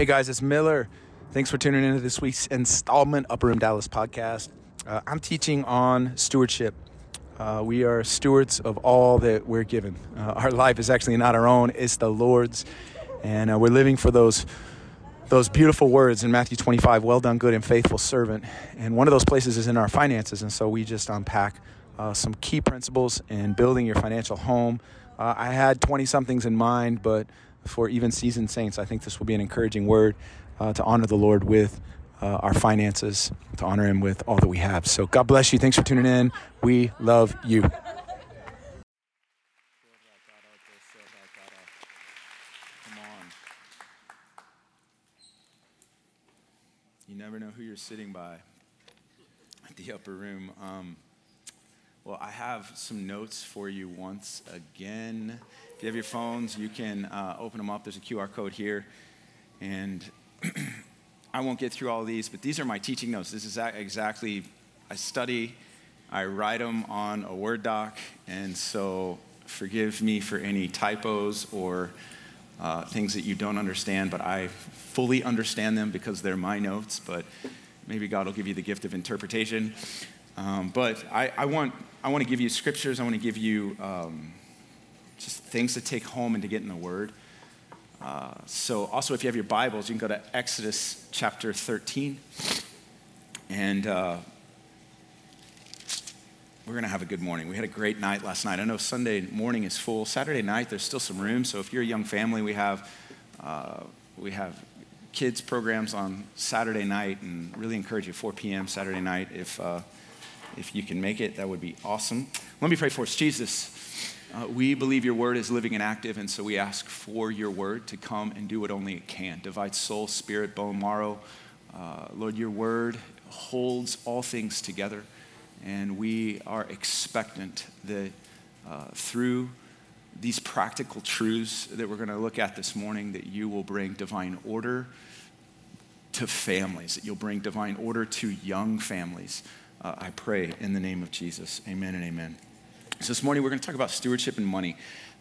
Hey guys, it's Miller. Thanks for tuning into this week's installment Upper Room Dallas podcast. Uh, I'm teaching on stewardship. Uh, we are stewards of all that we're given. Uh, our life is actually not our own, it's the Lord's. And uh, we're living for those, those beautiful words in Matthew 25 well done, good and faithful servant. And one of those places is in our finances. And so we just unpack uh, some key principles in building your financial home. Uh, I had 20 somethings in mind, but for even seasoned saints, I think this will be an encouraging word uh, to honor the Lord with uh, our finances, to honor Him with all that we have. So God bless you. Thanks for tuning in. We love you. You never know who you're sitting by at the upper room. Um, well, I have some notes for you once again. If you have your phones, you can uh, open them up. There's a QR code here. And I won't get through all these, but these are my teaching notes. This is exactly, I study, I write them on a Word doc, and so forgive me for any typos or uh, things that you don't understand, but I fully understand them because they're my notes, but maybe God will give you the gift of interpretation. Um, but I, I, want, I want to give you scriptures, I want to give you um, just things to take home and to get in the Word. Uh, so, also, if you have your Bibles, you can go to Exodus chapter 13. And uh, we're going to have a good morning. We had a great night last night. I know Sunday morning is full. Saturday night, there's still some room. So, if you're a young family, we have, uh, we have kids programs on Saturday night and really encourage you 4 p.m. Saturday night if, uh, if you can make it. That would be awesome. Let me pray for us. Jesus. Uh, we believe your word is living and active, and so we ask for your word to come and do what only it can divide soul, spirit, bone, marrow. Uh, Lord, your word holds all things together, and we are expectant that uh, through these practical truths that we're going to look at this morning, that you will bring divine order to families, that you'll bring divine order to young families. Uh, I pray in the name of Jesus. Amen and amen. So this morning we're going to talk about stewardship and money.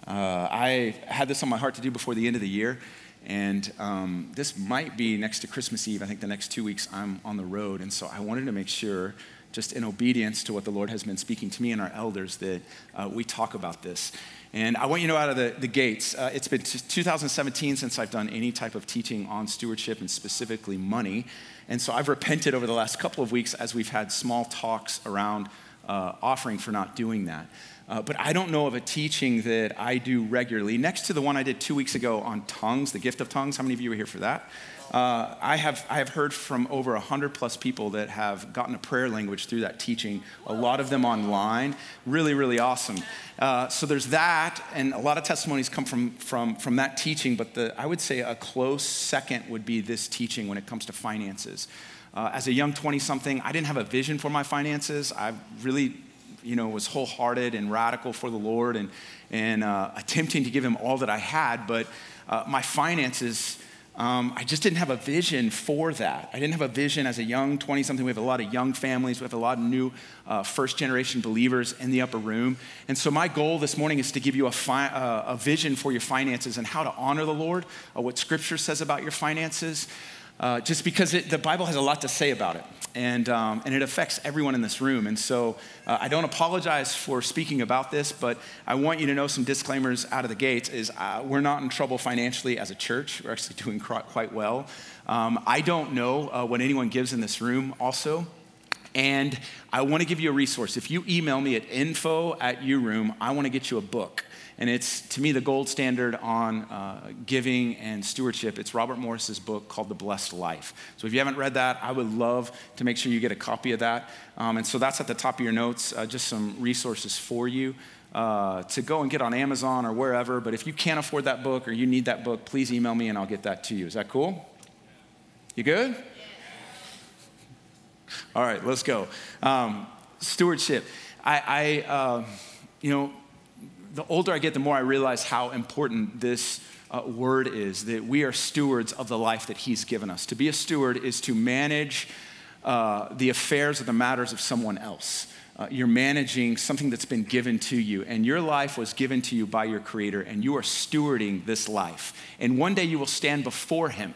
Uh, I had this on my heart to do before the end of the year, and um, this might be next to Christmas Eve. I think the next two weeks I'm on the road, and so I wanted to make sure, just in obedience to what the Lord has been speaking to me and our elders, that uh, we talk about this. And I want you to know out of the, the gates, uh, it's been t- 2017 since I've done any type of teaching on stewardship and specifically money. And so I've repented over the last couple of weeks as we've had small talks around uh, offering for not doing that. Uh, but I don't know of a teaching that I do regularly. Next to the one I did two weeks ago on tongues, the gift of tongues. How many of you were here for that? Uh, I, have, I have heard from over 100 plus people that have gotten a prayer language through that teaching, a lot of them online. Really, really awesome. Uh, so there's that, and a lot of testimonies come from, from, from that teaching, but the, I would say a close second would be this teaching when it comes to finances. Uh, as a young 20 something, I didn't have a vision for my finances. I really, you know, was wholehearted and radical for the Lord and, and uh, attempting to give Him all that I had. But uh, my finances, um, I just didn't have a vision for that. I didn't have a vision as a young 20 something. We have a lot of young families, we have a lot of new uh, first generation believers in the upper room. And so, my goal this morning is to give you a, fi- uh, a vision for your finances and how to honor the Lord, uh, what Scripture says about your finances uh, just because it, the Bible has a lot to say about it. And, um, and it affects everyone in this room. And so uh, I don't apologize for speaking about this, but I want you to know some disclaimers out of the gates is uh, we're not in trouble financially as a church. We're actually doing quite well. Um, I don't know uh, what anyone gives in this room also. And I want to give you a resource. If you email me at info at uroom, I want to get you a book. And it's, to me, the gold standard on uh, giving and stewardship. It's Robert Morris's book called The Blessed Life. So if you haven't read that, I would love to make sure you get a copy of that. Um, and so that's at the top of your notes, uh, just some resources for you. Uh, to go and get on Amazon or wherever, but if you can't afford that book or you need that book, please email me and I'll get that to you. Is that cool? You good? All right, let's go. Um, stewardship. I, I uh, you know, the older I get, the more I realize how important this uh, word is that we are stewards of the life that He's given us. To be a steward is to manage uh, the affairs or the matters of someone else. Uh, you're managing something that's been given to you, and your life was given to you by your Creator, and you are stewarding this life. And one day you will stand before Him.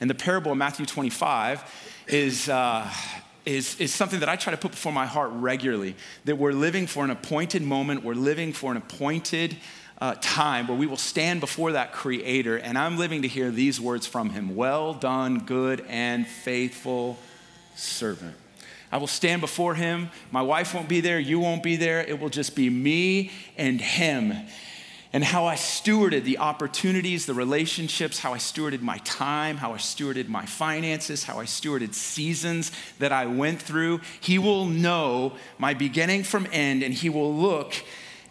And the parable of Matthew 25 is, uh, is, is something that I try to put before my heart regularly that we're living for an appointed moment, we're living for an appointed uh, time where we will stand before that Creator, and I'm living to hear these words from Him Well done, good and faithful servant. I will stand before Him. My wife won't be there, you won't be there. It will just be me and Him and how I stewarded the opportunities, the relationships, how I stewarded my time, how I stewarded my finances, how I stewarded seasons that I went through. He will know my beginning from end, and He will look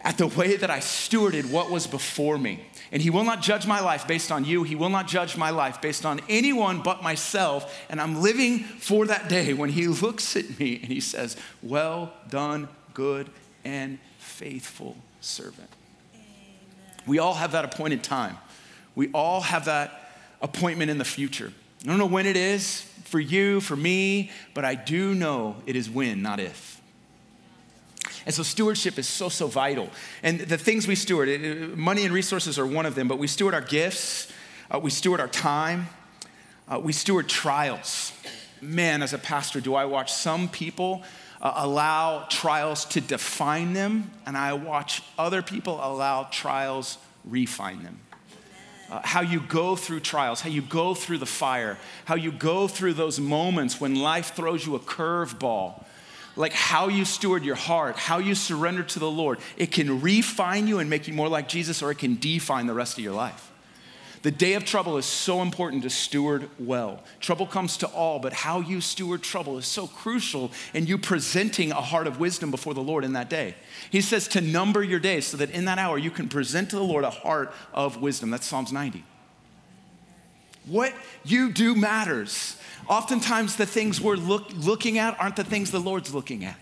at the way that I stewarded what was before me. And He will not judge my life based on you. He will not judge my life based on anyone but myself. And I'm living for that day when He looks at me and He says, Well done, good and faithful servant. We all have that appointed time. We all have that appointment in the future. I don't know when it is for you, for me, but I do know it is when, not if. And so stewardship is so, so vital. And the things we steward, money and resources are one of them, but we steward our gifts, uh, we steward our time, uh, we steward trials. Man, as a pastor, do I watch some people uh, allow trials to define them, and I watch other people allow trials refine them. Uh, how you go through trials, how you go through the fire, how you go through those moments when life throws you a curveball. Like how you steward your heart, how you surrender to the Lord. It can refine you and make you more like Jesus, or it can define the rest of your life. The day of trouble is so important to steward well. Trouble comes to all, but how you steward trouble is so crucial in you presenting a heart of wisdom before the Lord in that day. He says to number your days so that in that hour you can present to the Lord a heart of wisdom. That's Psalms 90. What you do matters. Oftentimes, the things we're look, looking at aren't the things the Lord's looking at.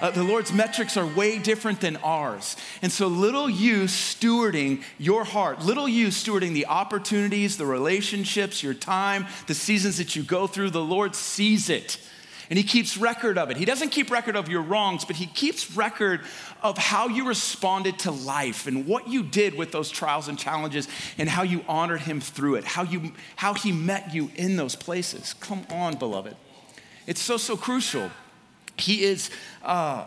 Uh, the Lord's metrics are way different than ours. And so, little you stewarding your heart, little you stewarding the opportunities, the relationships, your time, the seasons that you go through, the Lord sees it. And he keeps record of it. He doesn't keep record of your wrongs, but he keeps record of how you responded to life and what you did with those trials and challenges and how you honored him through it, how, you, how he met you in those places. Come on, beloved. It's so, so crucial. He is, uh,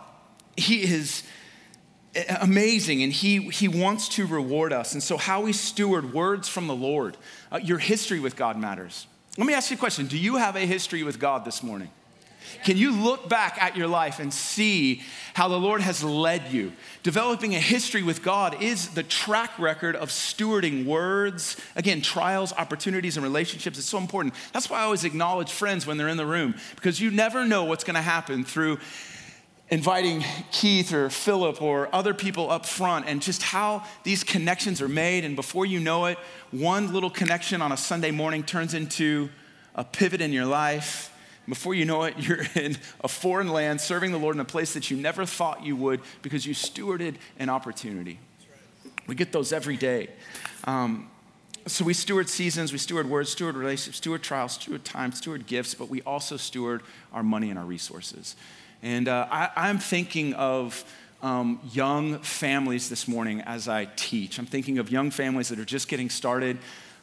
he is amazing and he, he wants to reward us. And so, how we steward words from the Lord, uh, your history with God matters. Let me ask you a question Do you have a history with God this morning? Can you look back at your life and see how the Lord has led you? Developing a history with God is the track record of stewarding words, again, trials, opportunities, and relationships. It's so important. That's why I always acknowledge friends when they're in the room, because you never know what's going to happen through inviting Keith or Philip or other people up front and just how these connections are made. And before you know it, one little connection on a Sunday morning turns into a pivot in your life before you know it, you're in a foreign land serving the Lord in a place that you never thought you would because you stewarded an opportunity. We get those every day. Um, so we steward seasons, we steward words, steward relationships, steward trials, steward time, steward gifts, but we also steward our money and our resources. And uh, I, am thinking of um, young families this morning as I teach. I'm thinking of young families that are just getting started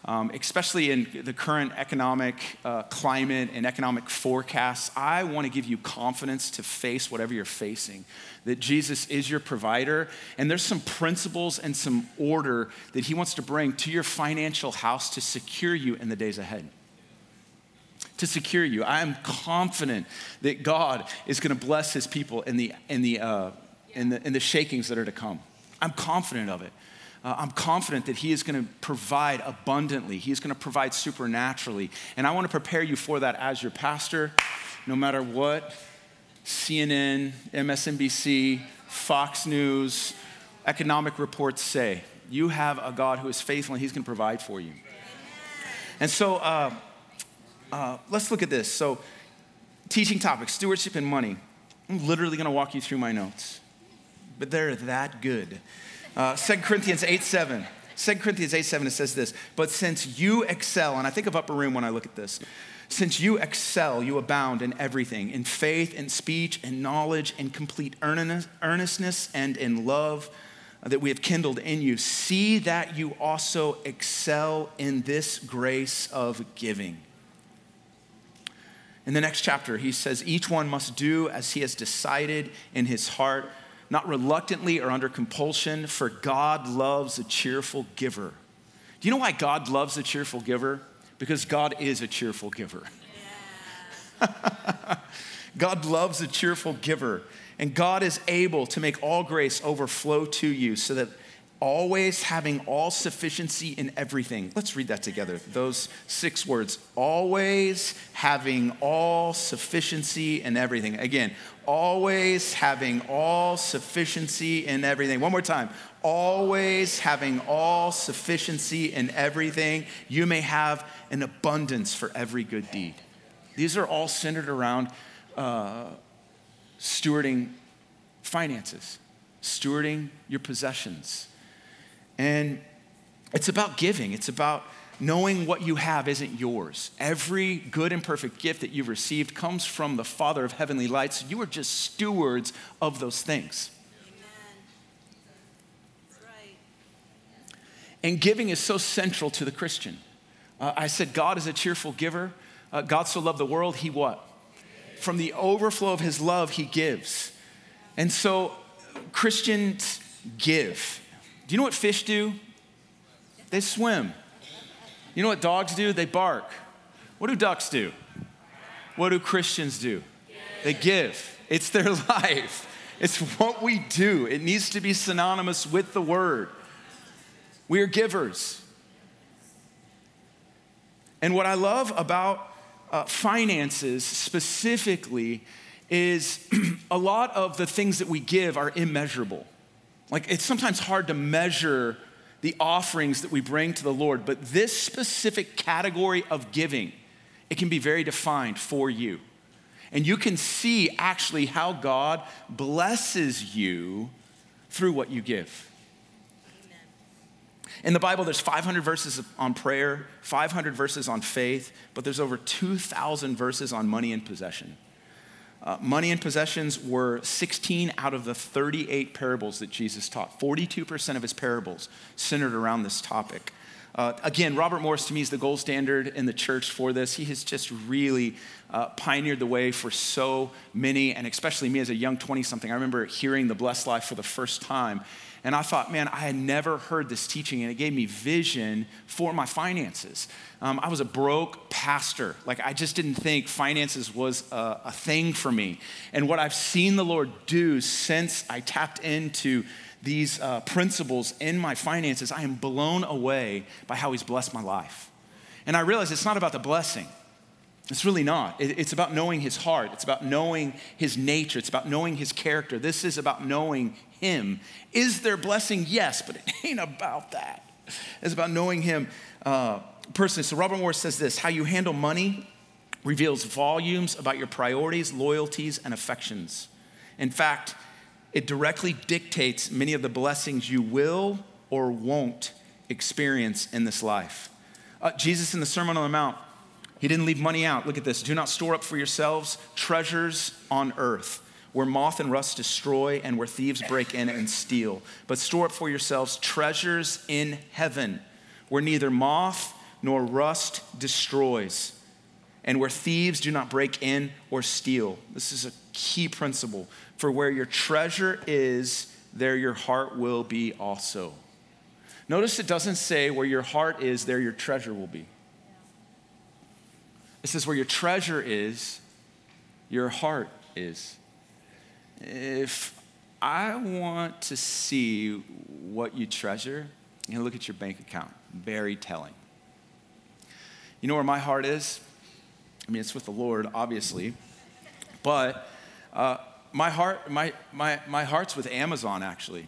um, especially in the current economic uh, climate and economic forecasts, I want to give you confidence to face whatever you're facing. That Jesus is your provider, and there's some principles and some order that He wants to bring to your financial house to secure you in the days ahead. To secure you. I am confident that God is going to bless His people in the, in the, uh, in the, in the shakings that are to come. I'm confident of it uh, I'm confident that He is going to provide abundantly. He is going to provide supernaturally. And I want to prepare you for that as your pastor, no matter what CNN, MSNBC, Fox News, economic reports say. You have a God who is faithful and He's going to provide for you. And so uh, uh, let's look at this. So, teaching topics stewardship and money. I'm literally going to walk you through my notes, but they're that good. Uh, 2 Corinthians 8 7. 2 Corinthians 8 7, it says this, but since you excel, and I think of upper room when I look at this, since you excel, you abound in everything, in faith, in speech, in knowledge, in complete earnestness, and in love that we have kindled in you. See that you also excel in this grace of giving. In the next chapter, he says, Each one must do as he has decided in his heart, not reluctantly or under compulsion, for God loves a cheerful giver. Do you know why God loves a cheerful giver? Because God is a cheerful giver. God loves a cheerful giver, and God is able to make all grace overflow to you so that always having all sufficiency in everything. Let's read that together. Those six words always having all sufficiency in everything. Again, always having all sufficiency in everything. One more time. Always having all sufficiency in everything. You may have an abundance for every good deed. These are all centered around uh, stewarding finances, stewarding your possessions and it's about giving, it's about knowing what you have isn't yours. Every good and perfect gift that you've received comes from the Father of heavenly lights. You are just stewards of those things. And giving is so central to the Christian. Uh, I said, God is a cheerful giver. Uh, God so loved the world, he what? From the overflow of his love, he gives. And so Christians give. Do you know what fish do? They swim. You know what dogs do? They bark. What do ducks do? What do Christians do? They give. It's their life. It's what we do. It needs to be synonymous with the word. We are givers. And what I love about uh, finances specifically is a lot of the things that we give are immeasurable. Like it's sometimes hard to measure the offerings that we bring to the Lord, but this specific category of giving, it can be very defined for you. And you can see actually how God blesses you through what you give. In the Bible, there's 500 verses on prayer, 500 verses on faith, but there's over 2,000 verses on money and possession. Uh, money and possessions were 16 out of the 38 parables that Jesus taught. 42% of his parables centered around this topic. Uh, again, Robert Morris to me is the gold standard in the church for this. He has just really uh, pioneered the way for so many, and especially me as a young 20 something. I remember hearing The Blessed Life for the first time and I thought, man, I had never heard this teaching, and it gave me vision for my finances. Um, I was a broke pastor. Like, I just didn't think finances was a, a thing for me. And what I've seen the Lord do since I tapped into these uh, principles in my finances, I am blown away by how He's blessed my life. And I realize it's not about the blessing. It's really not. It's about knowing his heart. It's about knowing his nature. It's about knowing his character. This is about knowing him. Is there blessing? Yes, but it ain't about that. It's about knowing him uh, personally. So Robert Morris says this how you handle money reveals volumes about your priorities, loyalties, and affections. In fact, it directly dictates many of the blessings you will or won't experience in this life. Uh, Jesus in the Sermon on the Mount he didn't leave money out. Look at this. Do not store up for yourselves treasures on earth where moth and rust destroy and where thieves break in and steal. But store up for yourselves treasures in heaven where neither moth nor rust destroys and where thieves do not break in or steal. This is a key principle. For where your treasure is, there your heart will be also. Notice it doesn't say where your heart is, there your treasure will be. It says, where your treasure is, your heart is. If I want to see what you treasure, you look at your bank account. Very telling. You know where my heart is? I mean, it's with the Lord, obviously, but uh, my heart, my, my, my heart's with Amazon, actually.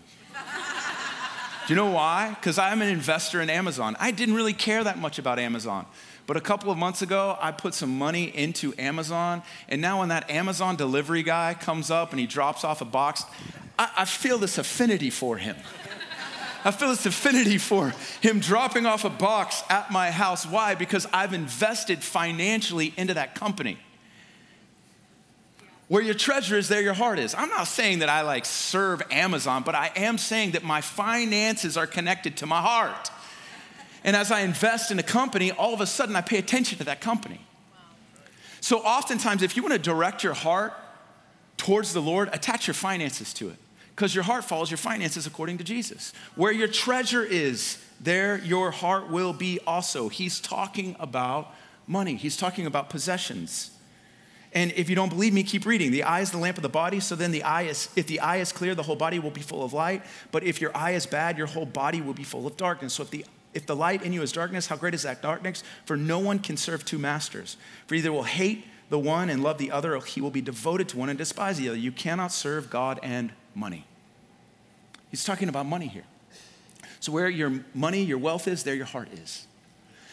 Do you know why? Because I'm an investor in Amazon. I didn't really care that much about Amazon. But a couple of months ago, I put some money into Amazon, and now when that Amazon delivery guy comes up and he drops off a box, I, I feel this affinity for him. I feel this affinity for him dropping off a box at my house. Why? Because I've invested financially into that company. Where your treasure is, there your heart is. I'm not saying that I like serve Amazon, but I am saying that my finances are connected to my heart. And as I invest in a company, all of a sudden I pay attention to that company. So, oftentimes, if you want to direct your heart towards the Lord, attach your finances to it because your heart follows your finances according to Jesus. Where your treasure is, there your heart will be also. He's talking about money, he's talking about possessions. And if you don't believe me, keep reading. The eye is the lamp of the body, so then the eye is, if the eye is clear, the whole body will be full of light. But if your eye is bad, your whole body will be full of darkness. So if the if the light in you is darkness, how great is that darkness? For no one can serve two masters. For either will hate the one and love the other, or he will be devoted to one and despise the other. You cannot serve God and money. He's talking about money here. So, where your money, your wealth is, there your heart is.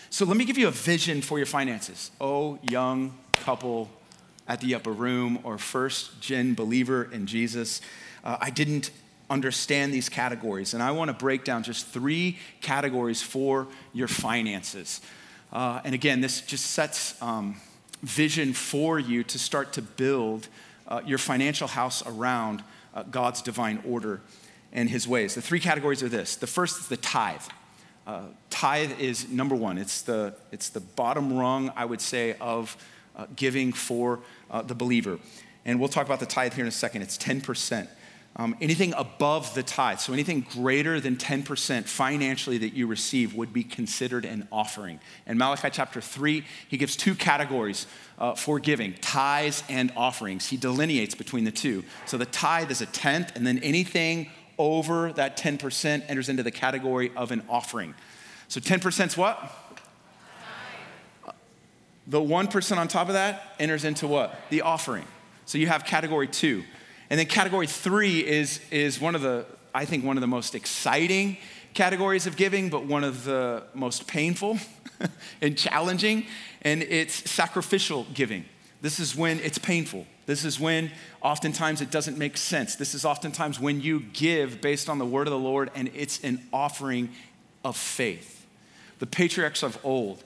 So, let me give you a vision for your finances. Oh, young couple at the upper room or first gen believer in Jesus. Uh, I didn't understand these categories, and I want to break down just three categories for your finances. Uh, and again, this just sets um, vision for you to start to build uh, your financial house around uh, God's divine order and his ways. The three categories are this the first is the tithe. Uh, tithe is number one, it's the, it's the bottom rung, I would say, of uh, giving for uh, the believer. And we'll talk about the tithe here in a second. It's 10%. Um, anything above the tithe, so anything greater than 10% financially that you receive, would be considered an offering. In Malachi chapter 3, he gives two categories uh, for giving tithes and offerings. He delineates between the two. So the tithe is a tenth, and then anything over that 10% enters into the category of an offering. So 10% is what? The 1% on top of that enters into what? The offering. So you have category two. And then category three is, is one of the, I think, one of the most exciting categories of giving, but one of the most painful and challenging, and it's sacrificial giving. This is when it's painful. This is when oftentimes it doesn't make sense. This is oftentimes when you give based on the word of the Lord and it's an offering of faith. The patriarchs of old,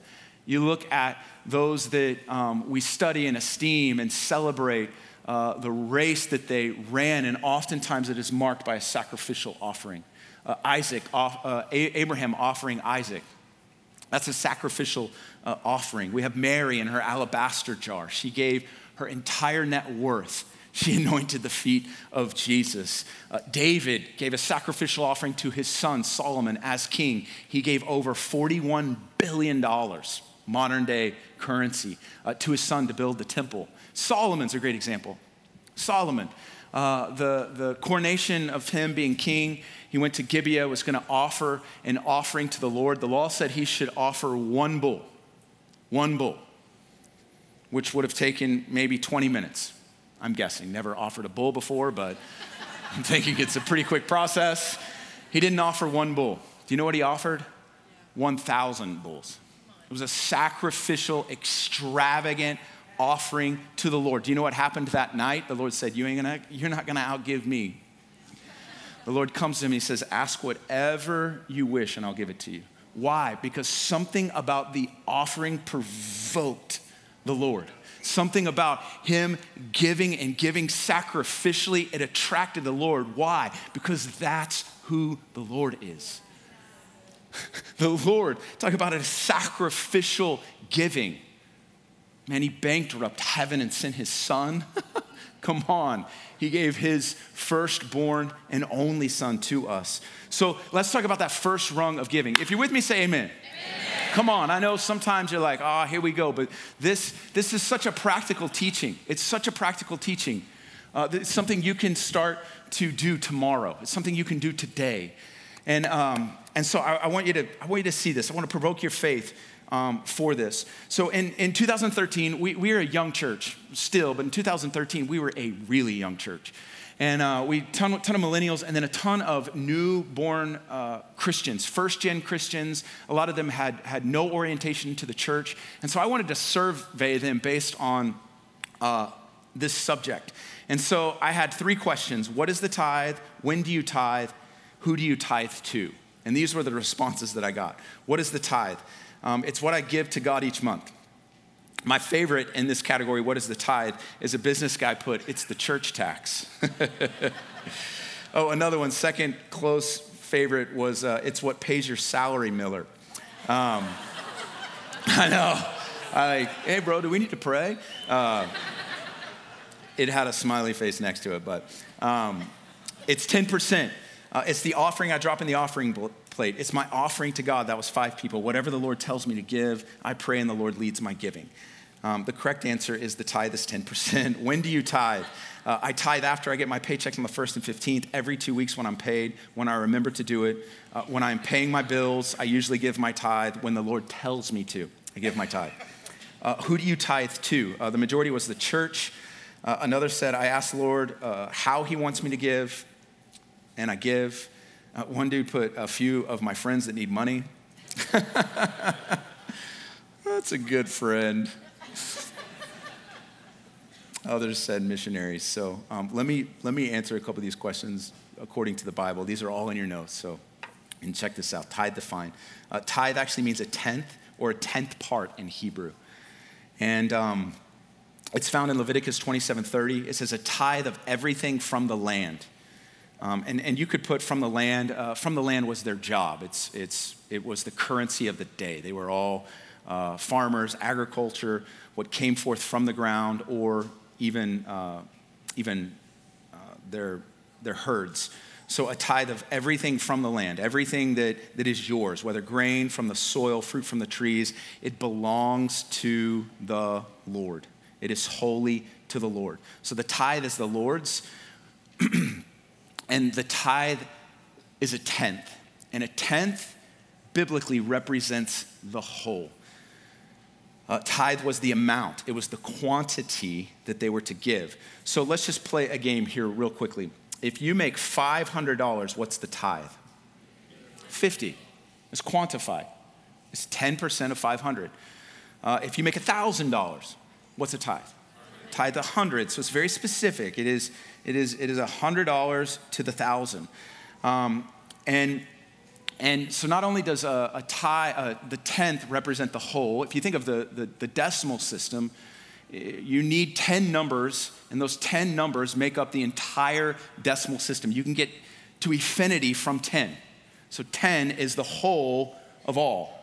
you look at those that um, we study and esteem and celebrate uh, the race that they ran, and oftentimes it is marked by a sacrificial offering. Uh, Isaac, uh, Abraham offering Isaac. That's a sacrificial uh, offering. We have Mary in her alabaster jar. She gave her entire net worth. She anointed the feet of Jesus. Uh, David gave a sacrificial offering to his son Solomon as king. He gave over $41 billion, modern day currency, uh, to his son to build the temple. Solomon's a great example. Solomon, uh, the, the coronation of him being king, he went to Gibeah, was going to offer an offering to the Lord. The law said he should offer one bull, one bull, which would have taken maybe 20 minutes. I'm guessing. Never offered a bull before, but I'm thinking it's a pretty quick process. He didn't offer one bull. Do you know what he offered? 1,000 bulls. It was a sacrificial, extravagant offering to the Lord. Do you know what happened that night? The Lord said, you ain't gonna, You're not going to outgive me. The Lord comes to him he says, Ask whatever you wish and I'll give it to you. Why? Because something about the offering provoked the Lord. Something about him giving and giving sacrificially, it attracted the Lord. Why? Because that's who the Lord is. the Lord, talk about a sacrificial giving. Man, he bankrupt heaven and sent his son. Come on. He gave his firstborn and only son to us. So let's talk about that first rung of giving. If you're with me, say amen. amen. Come on, I know sometimes you're like, oh, here we go, but this, this is such a practical teaching. It's such a practical teaching. Uh, it's something you can start to do tomorrow, it's something you can do today. And, um, and so I, I, want you to, I want you to see this. I want to provoke your faith um, for this. So in, in 2013, we, we were a young church still, but in 2013, we were a really young church. And uh, we ton, ton of millennials and then a ton of newborn uh, Christians, first gen Christians. A lot of them had, had no orientation to the church. And so I wanted to survey them based on uh, this subject. And so I had three questions What is the tithe? When do you tithe? Who do you tithe to? And these were the responses that I got. What is the tithe? Um, it's what I give to God each month. My favorite in this category, what is the tithe, is a business guy put, it's the church tax. oh, another one, second close favorite was, uh, it's what pays your salary, Miller. Um, I know. I, hey, bro, do we need to pray? Uh, it had a smiley face next to it, but um, it's 10%. Uh, it's the offering I drop in the offering plate. It's my offering to God. That was five people. Whatever the Lord tells me to give, I pray and the Lord leads my giving. Um, the correct answer is the tithe is 10%. when do you tithe? Uh, I tithe after I get my paychecks on the 1st and 15th, every two weeks when I'm paid, when I remember to do it. Uh, when I'm paying my bills, I usually give my tithe. When the Lord tells me to, I give my tithe. Uh, who do you tithe to? Uh, the majority was the church. Uh, another said, I asked the Lord uh, how he wants me to give, and I give. one dude put a few of my friends that need money. That's a good friend. Others said missionaries. So um, let, me, let me answer a couple of these questions according to the Bible. These are all in your notes. So and check this out tithe defined. Uh, tithe actually means a tenth or a tenth part in Hebrew. And um, it's found in Leviticus 27:30. It says a tithe of everything from the land. Um, and, and you could put from the land, uh, from the land was their job. It's, it's, it was the currency of the day. They were all uh, farmers, agriculture, what came forth from the ground, or even, uh, even uh, their, their herds. So, a tithe of everything from the land, everything that, that is yours, whether grain from the soil, fruit from the trees, it belongs to the Lord. It is holy to the Lord. So, the tithe is the Lord's, and the tithe is a tenth. And a tenth biblically represents the whole. Uh, tithe was the amount, it was the quantity that they were to give. So let's just play a game here, real quickly. If you make $500, what's the tithe? 50. It's quantified. It's 10% of 500. Uh, if you make $1,000, what's a tithe? Tithe 100. So it's very specific. It is, it is, it is $100 to the 1,000. Um, and and so not only does a, a tie, uh, the tenth represent the whole, if you think of the, the, the, decimal system, you need 10 numbers, and those 10 numbers make up the entire decimal system. You can get to infinity from 10. So 10 is the whole of all.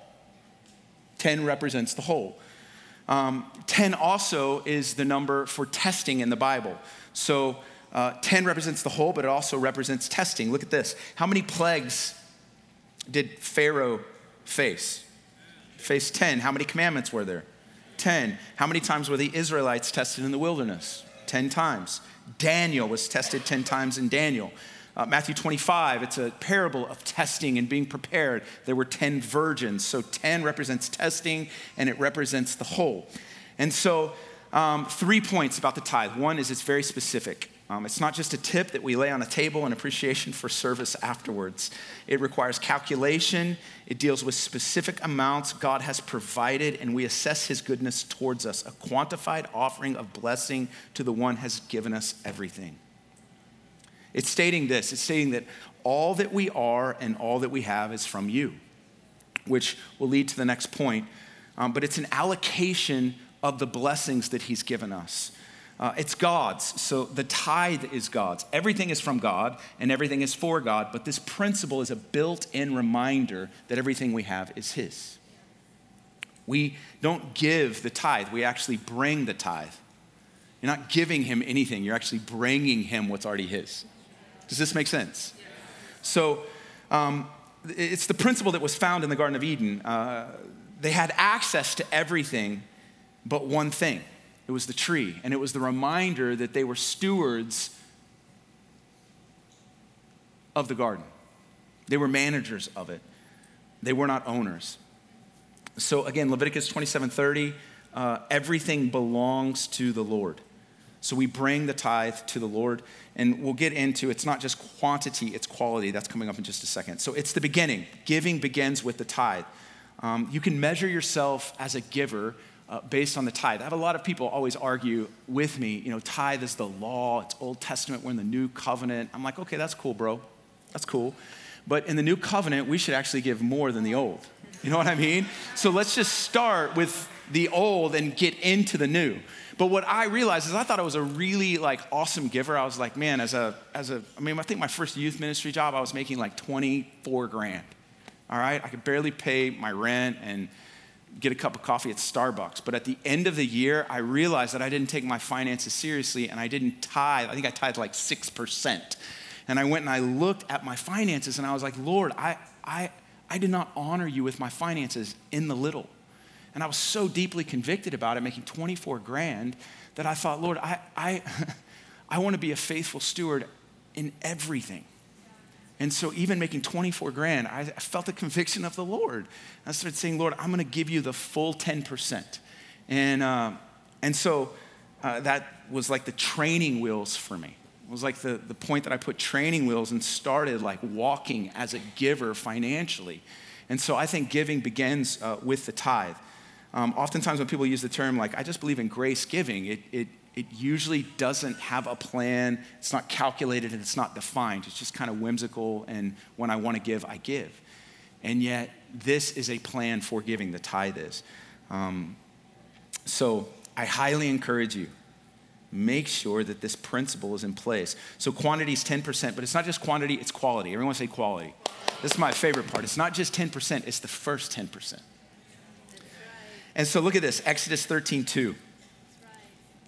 10 represents the whole. Um, 10 also is the number for testing in the Bible. So uh, 10 represents the whole, but it also represents testing. Look at this. How many plagues did Pharaoh face? Face 10. How many commandments were there? 10. How many times were the Israelites tested in the wilderness? 10 times. Daniel was tested 10 times in Daniel. Uh, Matthew 25, it's a parable of testing and being prepared. There were 10 virgins. So 10 represents testing and it represents the whole. And so, um, three points about the tithe. One is it's very specific. Um, it's not just a tip that we lay on a table in appreciation for service afterwards. It requires calculation, it deals with specific amounts God has provided, and we assess His goodness towards us, a quantified offering of blessing to the one has given us everything. It's stating this it's stating that all that we are and all that we have is from you, which will lead to the next point. Um, but it's an allocation of the blessings that He's given us. Uh, it's God's. So the tithe is God's. Everything is from God and everything is for God, but this principle is a built in reminder that everything we have is His. We don't give the tithe, we actually bring the tithe. You're not giving Him anything, you're actually bringing Him what's already His. Does this make sense? So um, it's the principle that was found in the Garden of Eden. Uh, they had access to everything but one thing it was the tree, and it was the reminder that they were stewards of the garden. They were managers of it. They were not owners. So again, Leviticus 27:30, uh, everything belongs to the Lord. So we bring the tithe to the Lord, and we'll get into it's not just quantity, it's quality. That's coming up in just a second. So it's the beginning. Giving begins with the tithe. Um, you can measure yourself as a giver uh, based on the tithe. I have a lot of people always argue with me, you know, tithe is the law, it's Old Testament, we're in the new covenant. I'm like, okay, that's cool, bro. That's cool. But in the new covenant, we should actually give more than the old. You know what I mean? So let's just start with the old and get into the new. But what I realized is I thought I was a really like awesome giver. I was like, man, as a as a I mean, I think my first youth ministry job, I was making like 24 grand. All right? I could barely pay my rent and get a cup of coffee at Starbucks. But at the end of the year, I realized that I didn't take my finances seriously and I didn't tithe. I think I tithe like 6%. And I went and I looked at my finances and I was like, Lord, I, I, I did not honor you with my finances in the little. And I was so deeply convicted about it, making 24 grand, that I thought, Lord, I, I, I want to be a faithful steward in everything. And so, even making 24 grand, I felt the conviction of the Lord. I started saying, Lord, I'm going to give you the full 10%. And, uh, and so, uh, that was like the training wheels for me. It was like the, the point that I put training wheels and started like walking as a giver financially. And so, I think giving begins uh, with the tithe. Um, oftentimes, when people use the term like, I just believe in grace giving, it, it, it usually doesn't have a plan. It's not calculated and it's not defined. It's just kind of whimsical. And when I want to give, I give. And yet, this is a plan for giving. The tithe is. Um, so I highly encourage you. Make sure that this principle is in place. So quantity is 10%, but it's not just quantity, it's quality. Everyone say quality. This is my favorite part. It's not just 10%, it's the first 10%. And so look at this Exodus 13 2.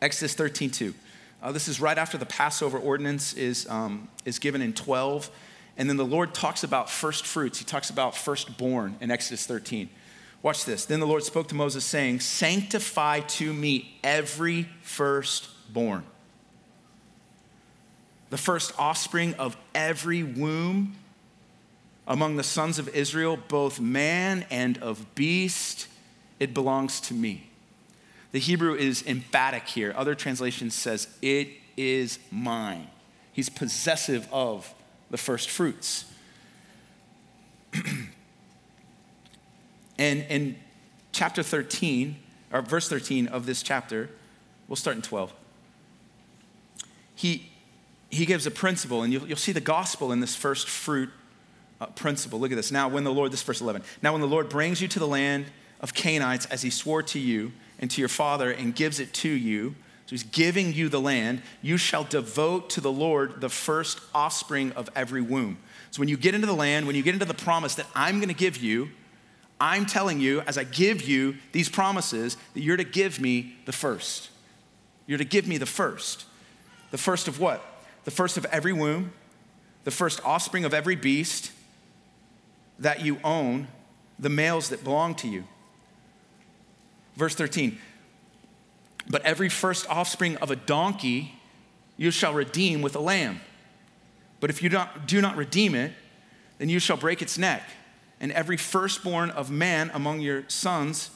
Exodus 13, 2. Uh, this is right after the Passover ordinance is, um, is given in 12. And then the Lord talks about first fruits. He talks about firstborn in Exodus 13. Watch this. Then the Lord spoke to Moses, saying, Sanctify to me every firstborn, the first offspring of every womb among the sons of Israel, both man and of beast, it belongs to me. The Hebrew is emphatic here. Other translations says, it is mine. He's possessive of the first fruits. and in chapter 13, or verse 13 of this chapter, we'll start in 12. He, he gives a principle, and you'll, you'll see the gospel in this first fruit uh, principle. Look at this. Now, when the Lord, this verse 11, now when the Lord brings you to the land of Canaanites as he swore to you, and to your father and gives it to you. So he's giving you the land. You shall devote to the Lord the first offspring of every womb. So when you get into the land, when you get into the promise that I'm going to give you, I'm telling you, as I give you these promises, that you're to give me the first. You're to give me the first. The first of what? The first of every womb, the first offspring of every beast that you own, the males that belong to you. Verse 13. But every first offspring of a donkey you shall redeem with a lamb. But if you don't, do not redeem it, then you shall break its neck. And every firstborn of man among your sons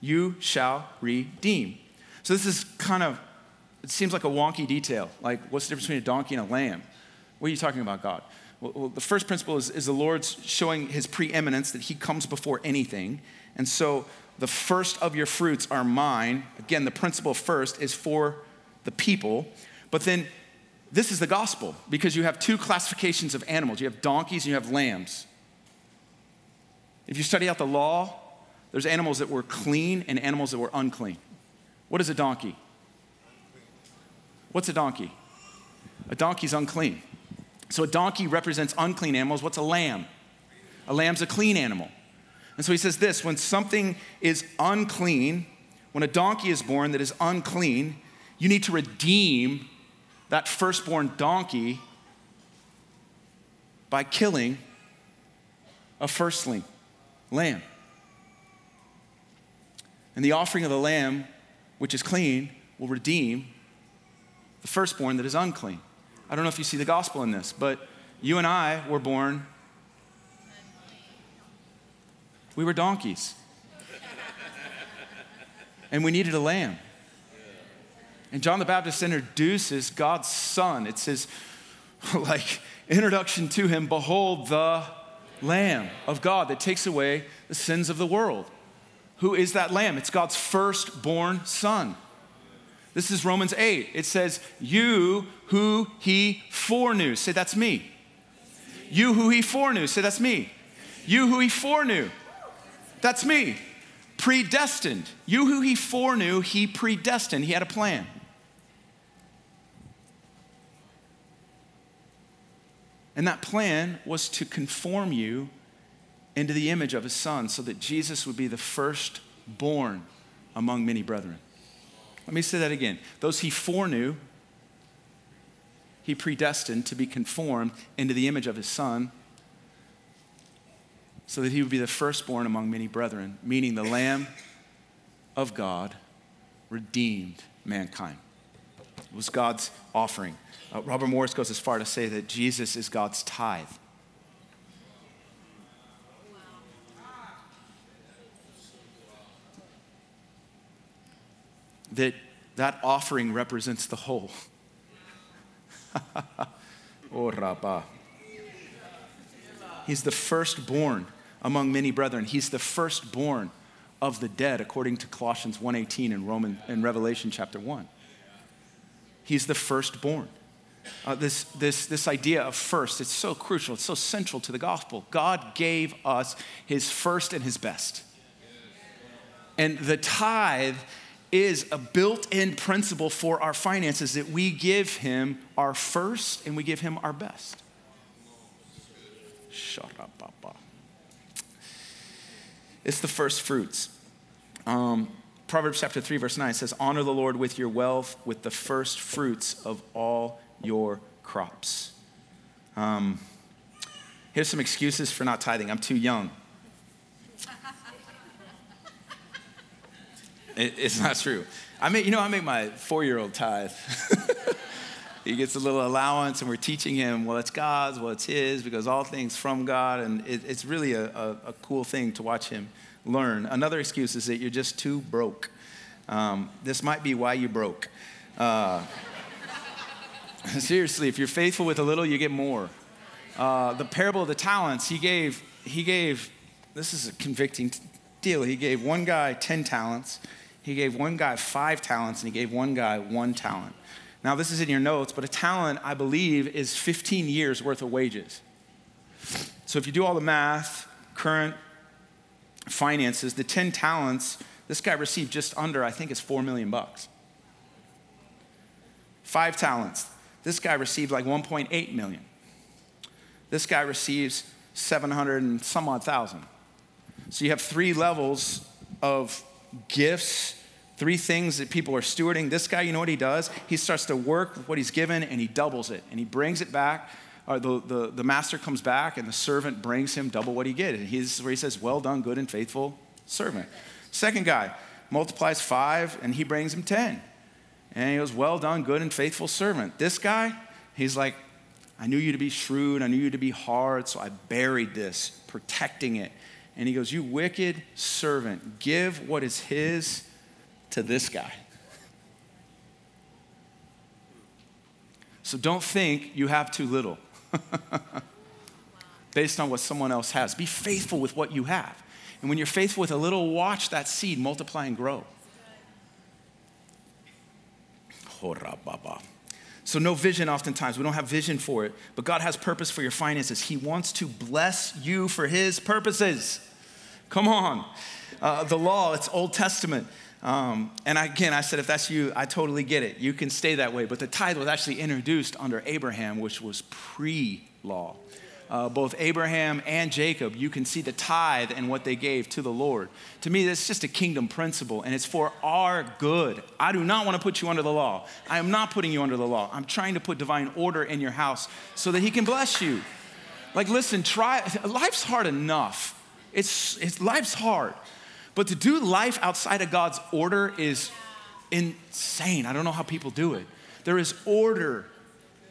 you shall redeem. So this is kind of, it seems like a wonky detail. Like, what's the difference between a donkey and a lamb? What are you talking about, God? Well, well the first principle is, is the Lord's showing his preeminence, that he comes before anything. And so the first of your fruits are mine. Again, the principle first is for the people. But then this is the gospel because you have two classifications of animals you have donkeys and you have lambs. If you study out the law, there's animals that were clean and animals that were unclean. What is a donkey? What's a donkey? A donkey's unclean. So a donkey represents unclean animals. What's a lamb? A lamb's a clean animal. And so he says this when something is unclean, when a donkey is born that is unclean, you need to redeem that firstborn donkey by killing a firstling lamb. And the offering of the lamb, which is clean, will redeem the firstborn that is unclean. I don't know if you see the gospel in this, but you and I were born we were donkeys. and we needed a lamb. And John the Baptist introduces God's son. It's his like introduction to him. Behold the lamb of God that takes away the sins of the world. Who is that lamb? It's God's firstborn son. This is Romans 8. It says, You who he foreknew. Say, That's me. You who he foreknew. Say, That's me. You who he foreknew. That's me. Predestined. You who he foreknew, he predestined. He had a plan. And that plan was to conform you into the image of his son so that Jesus would be the first born among many brethren. Let me say that again. Those he foreknew, he predestined to be conformed into the image of his son so that he would be the firstborn among many brethren, meaning the Lamb of God redeemed mankind. It was God's offering. Uh, Robert Morris goes as far to say that Jesus is God's tithe. That that offering represents the whole. oh, Rabba. He's the firstborn among many brethren. He's the firstborn of the dead, according to Colossians 1.18 and Roman and Revelation chapter 1. He's the firstborn. Uh, this, this, this idea of first, it's so crucial, it's so central to the gospel. God gave us his first and his best. And the tithe is a built in principle for our finances that we give him our first and we give him our best. Shut up, Papa. It's the first fruits. Um, Proverbs chapter 3, verse 9 says, Honor the Lord with your wealth, with the first fruits of all your crops. Um, here's some excuses for not tithing. I'm too young. it, it's not true. I make, you know, I make my four year old tithe. he gets a little allowance, and we're teaching him, well, it's God's, well, it's his, because all things from God. And it, it's really a, a, a, cool thing to watch him learn. Another excuse is that you're just too broke. Um, this might be why you broke. Uh, seriously, if you're faithful with a little, you get more. Uh, the parable of the talents, he gave, he gave, this is a convicting deal. He gave one guy 10 talents, he gave one guy five talents, and he gave one guy one talent. Now, this is in your notes, but a talent, I believe, is 15 years worth of wages. So if you do all the math, current finances, the 10 talents, this guy received just under, I think it's 4 million bucks. Five talents, this guy received like 1.8 million. This guy receives 700 and some odd thousand. So you have three levels of gifts Three things that people are stewarding. This guy, you know what he does? He starts to work with what he's given and he doubles it and he brings it back. Or the, the, the master comes back and the servant brings him double what he get. And he's where he says, Well done, good and faithful servant. Second guy multiplies five and he brings him 10. And he goes, Well done, good and faithful servant. This guy, he's like, I knew you to be shrewd, I knew you to be hard, so I buried this, protecting it. And he goes, You wicked servant, give what is his to this guy. So don't think you have too little based on what someone else has. Be faithful with what you have. And when you're faithful with a little, watch that seed multiply and grow. So, no vision oftentimes. We don't have vision for it, but God has purpose for your finances. He wants to bless you for His purposes. Come on. Uh, the law, it's Old Testament. Um, and again, I said, if that's you, I totally get it. You can stay that way. But the tithe was actually introduced under Abraham, which was pre law. Uh, both Abraham and Jacob, you can see the tithe and what they gave to the Lord. To me, that's just a kingdom principle, and it's for our good. I do not want to put you under the law. I am not putting you under the law. I'm trying to put divine order in your house so that He can bless you. Like, listen, try. Life's hard enough. It's, it's life's hard. But to do life outside of God's order is insane. I don't know how people do it. There is order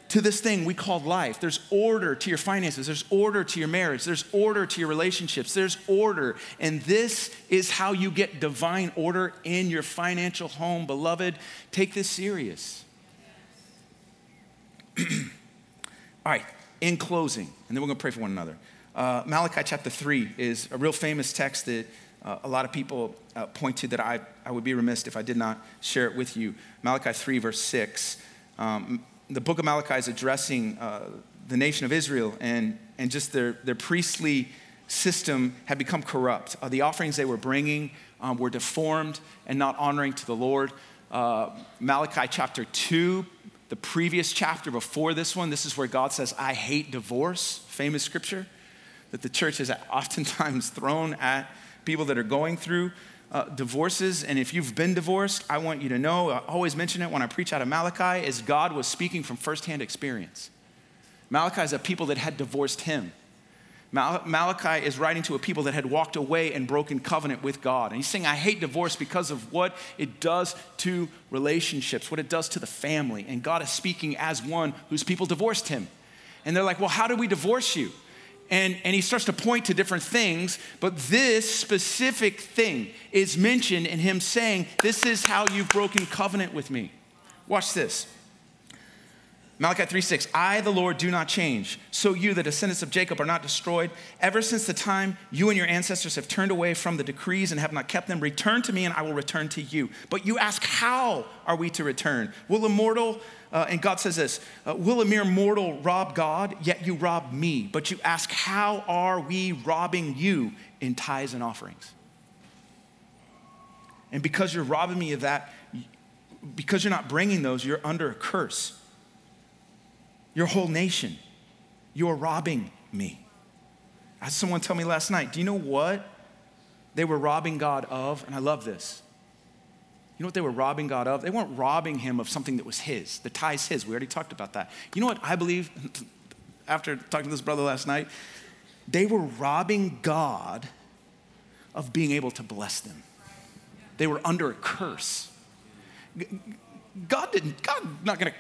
to this thing we call life. There's order to your finances. There's order to your marriage. There's order to your relationships. There's order. And this is how you get divine order in your financial home. Beloved, take this serious. All right, in closing, and then we're going to pray for one another. Uh, Malachi chapter 3 is a real famous text that uh, a lot of people uh, point to that I, I would be remiss if I did not share it with you. Malachi 3, verse 6. Um, the book of Malachi is addressing uh, the nation of Israel and, and just their, their priestly system had become corrupt. Uh, the offerings they were bringing um, were deformed and not honoring to the Lord. Uh, Malachi chapter 2, the previous chapter before this one, this is where God says, I hate divorce, famous scripture that the church is oftentimes thrown at people that are going through uh, divorces, and if you've been divorced, I want you to know, I always mention it when I preach out of Malachi, is God was speaking from firsthand experience. Malachi is a people that had divorced him. Malachi is writing to a people that had walked away and broken covenant with God. And he's saying, I hate divorce because of what it does to relationships, what it does to the family. And God is speaking as one whose people divorced him. And they're like, Well, how do we divorce you? And, and he starts to point to different things, but this specific thing is mentioned in him saying, This is how you've broken covenant with me. Watch this. Malachi 3 6, I, the Lord, do not change. So you, the descendants of Jacob, are not destroyed. Ever since the time you and your ancestors have turned away from the decrees and have not kept them, return to me and I will return to you. But you ask, How are we to return? Will a mortal, uh, and God says this, uh, will a mere mortal rob God? Yet you rob me. But you ask, How are we robbing you in tithes and offerings? And because you're robbing me of that, because you're not bringing those, you're under a curse your whole nation. You're robbing me. I had someone tell me last night, do you know what they were robbing God of? And I love this. You know what they were robbing God of? They weren't robbing him of something that was his. The tithe's his. We already talked about that. You know what I believe after talking to this brother last night? They were robbing God of being able to bless them. They were under a curse. God didn't, God not gonna,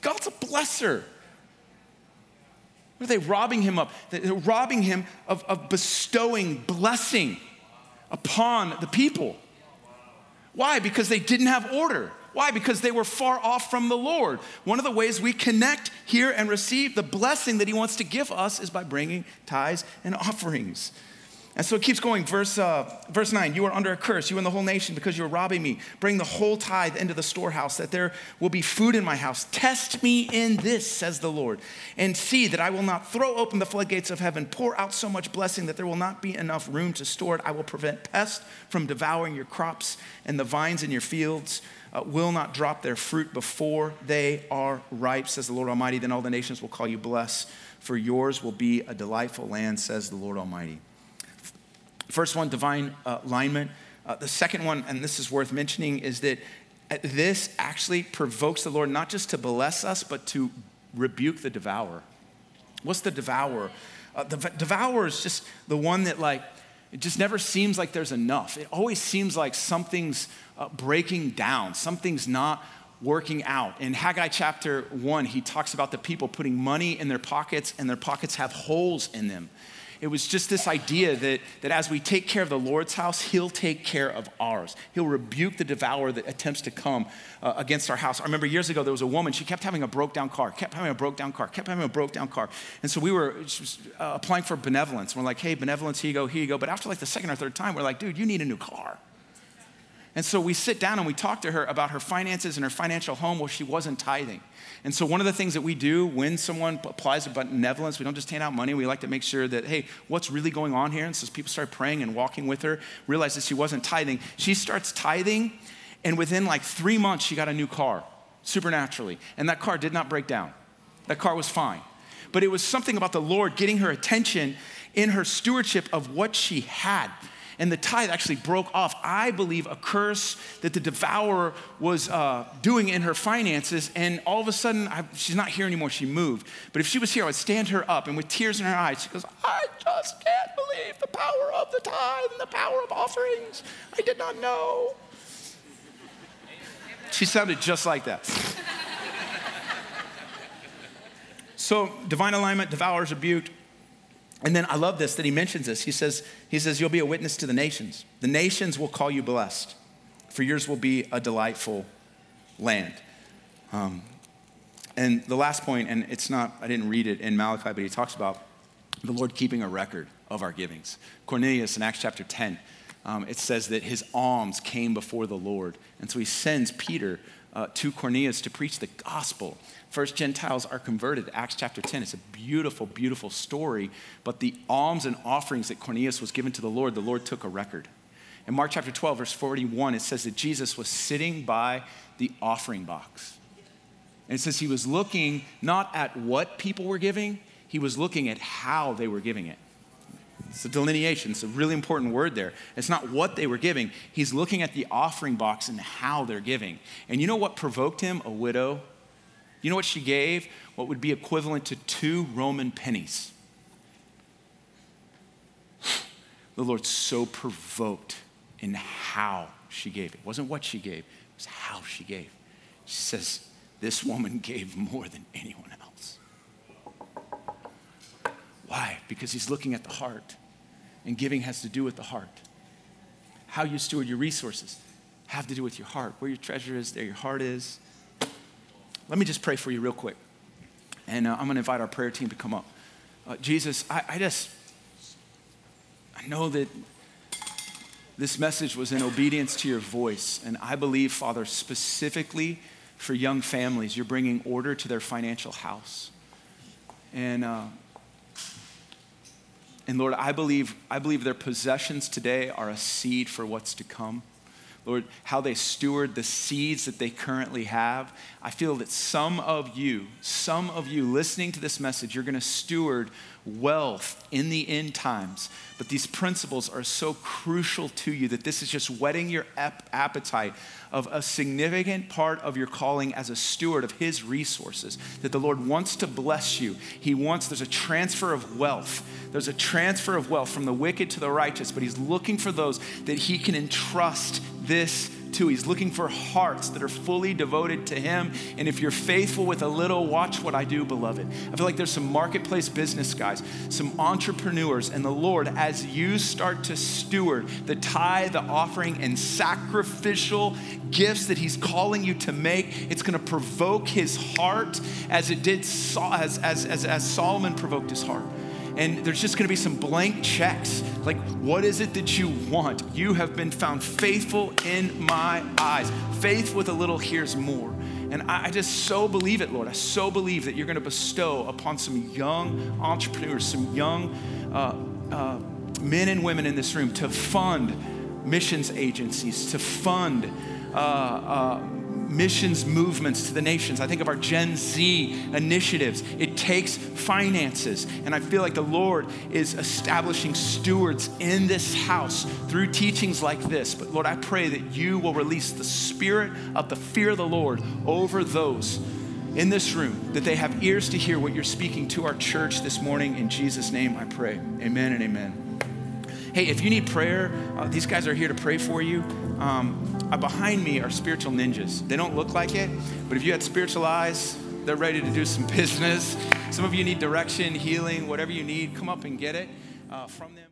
God's a blesser. What are they robbing him of? They're robbing him of, of bestowing blessing upon the people. Why? Because they didn't have order. Why? Because they were far off from the Lord. One of the ways we connect here and receive the blessing that He wants to give us is by bringing tithes and offerings. And so it keeps going. Verse, uh, verse 9 You are under a curse, you and the whole nation, because you're robbing me. Bring the whole tithe into the storehouse, that there will be food in my house. Test me in this, says the Lord, and see that I will not throw open the floodgates of heaven, pour out so much blessing that there will not be enough room to store it. I will prevent pests from devouring your crops, and the vines in your fields uh, will not drop their fruit before they are ripe, says the Lord Almighty. Then all the nations will call you blessed, for yours will be a delightful land, says the Lord Almighty. First one, divine uh, alignment. Uh, the second one, and this is worth mentioning, is that uh, this actually provokes the Lord not just to bless us, but to rebuke the devourer. What's the devourer? Uh, the devourer is just the one that, like, it just never seems like there's enough. It always seems like something's uh, breaking down, something's not working out. In Haggai chapter 1, he talks about the people putting money in their pockets and their pockets have holes in them. It was just this idea that, that as we take care of the Lord's house, He'll take care of ours. He'll rebuke the devourer that attempts to come uh, against our house. I remember years ago, there was a woman, she kept having a broke down car, kept having a broke down car, kept having a broke down car. And so we were uh, applying for benevolence. We're like, hey, benevolence, here you go, here you go. But after like the second or third time, we're like, dude, you need a new car. And so we sit down and we talk to her about her finances and her financial home where she wasn't tithing. And so, one of the things that we do when someone applies about benevolence, we don't just hand out money. We like to make sure that, hey, what's really going on here? And so, people start praying and walking with her, realize that she wasn't tithing. She starts tithing, and within like three months, she got a new car supernaturally. And that car did not break down, that car was fine. But it was something about the Lord getting her attention in her stewardship of what she had and the tithe actually broke off. I believe a curse that the devourer was uh, doing in her finances, and all of a sudden, I, she's not here anymore. She moved. But if she was here, I would stand her up, and with tears in her eyes, she goes, I just can't believe the power of the tithe and the power of offerings. I did not know. She sounded just like that. so, divine alignment, devourers rebuked. And then I love this that he mentions this. He says, he says, You'll be a witness to the nations. The nations will call you blessed, for yours will be a delightful land. Um, and the last point, and it's not, I didn't read it in Malachi, but he talks about the Lord keeping a record of our givings. Cornelius in Acts chapter 10, um, it says that his alms came before the Lord. And so he sends Peter uh, to Cornelius to preach the gospel. First, Gentiles are converted. Acts chapter 10. It's a beautiful, beautiful story. But the alms and offerings that Cornelius was given to the Lord, the Lord took a record. In Mark chapter 12, verse 41, it says that Jesus was sitting by the offering box. And it says he was looking not at what people were giving, he was looking at how they were giving it. It's a delineation. It's a really important word there. It's not what they were giving. He's looking at the offering box and how they're giving. And you know what provoked him? A widow. You know what she gave? What would be equivalent to two Roman pennies. The Lord's so provoked in how she gave. It wasn't what she gave, it was how she gave. She says, This woman gave more than anyone else. Why? Because he's looking at the heart and giving has to do with the heart. How you steward your resources have to do with your heart. Where your treasure is, there your heart is. Let me just pray for you real quick. And uh, I'm going to invite our prayer team to come up. Uh, Jesus, I, I just, I know that this message was in obedience to your voice. And I believe, Father, specifically for young families, you're bringing order to their financial house. And, uh, and Lord, I believe, I believe their possessions today are a seed for what's to come. Lord, how they steward the seeds that they currently have. I feel that some of you, some of you listening to this message, you're going to steward wealth in the end times. But these principles are so crucial to you that this is just whetting your ap- appetite of a significant part of your calling as a steward of His resources. That the Lord wants to bless you. He wants, there's a transfer of wealth. There's a transfer of wealth from the wicked to the righteous, but He's looking for those that He can entrust this He's looking for hearts that are fully devoted to Him. And if you're faithful with a little, watch what I do, beloved. I feel like there's some marketplace business guys, some entrepreneurs, and the Lord, as you start to steward the tithe, the offering, and sacrificial gifts that He's calling you to make, it's going to provoke His heart as it did, as, as, as, as Solomon provoked his heart and there's just gonna be some blank checks. Like, what is it that you want? You have been found faithful in my eyes. Faith with a little, here's more. And I, just so believe it, Lord. I so believe that you're gonna bestow upon some young entrepreneurs, some young uh, uh, men and women in this room to fund missions agencies, to fund uh, uh missions movements to the nations. I think of our Gen Z initiatives. It takes finances. And I feel like the Lord is establishing stewards in this house through teachings like this. But Lord, I pray that you will release the spirit of the fear of the Lord over those in this room, that they have ears to hear what you're speaking to our church this morning. In Jesus' name, I pray. Amen and amen. Hey, if you need prayer, uh, these guys are here to pray for you. Um, behind me are spiritual ninjas. They don't look like it, but if you had spiritual eyes, they're ready to do some business. Some of you need direction, healing, whatever you need, come up and get it uh, from them.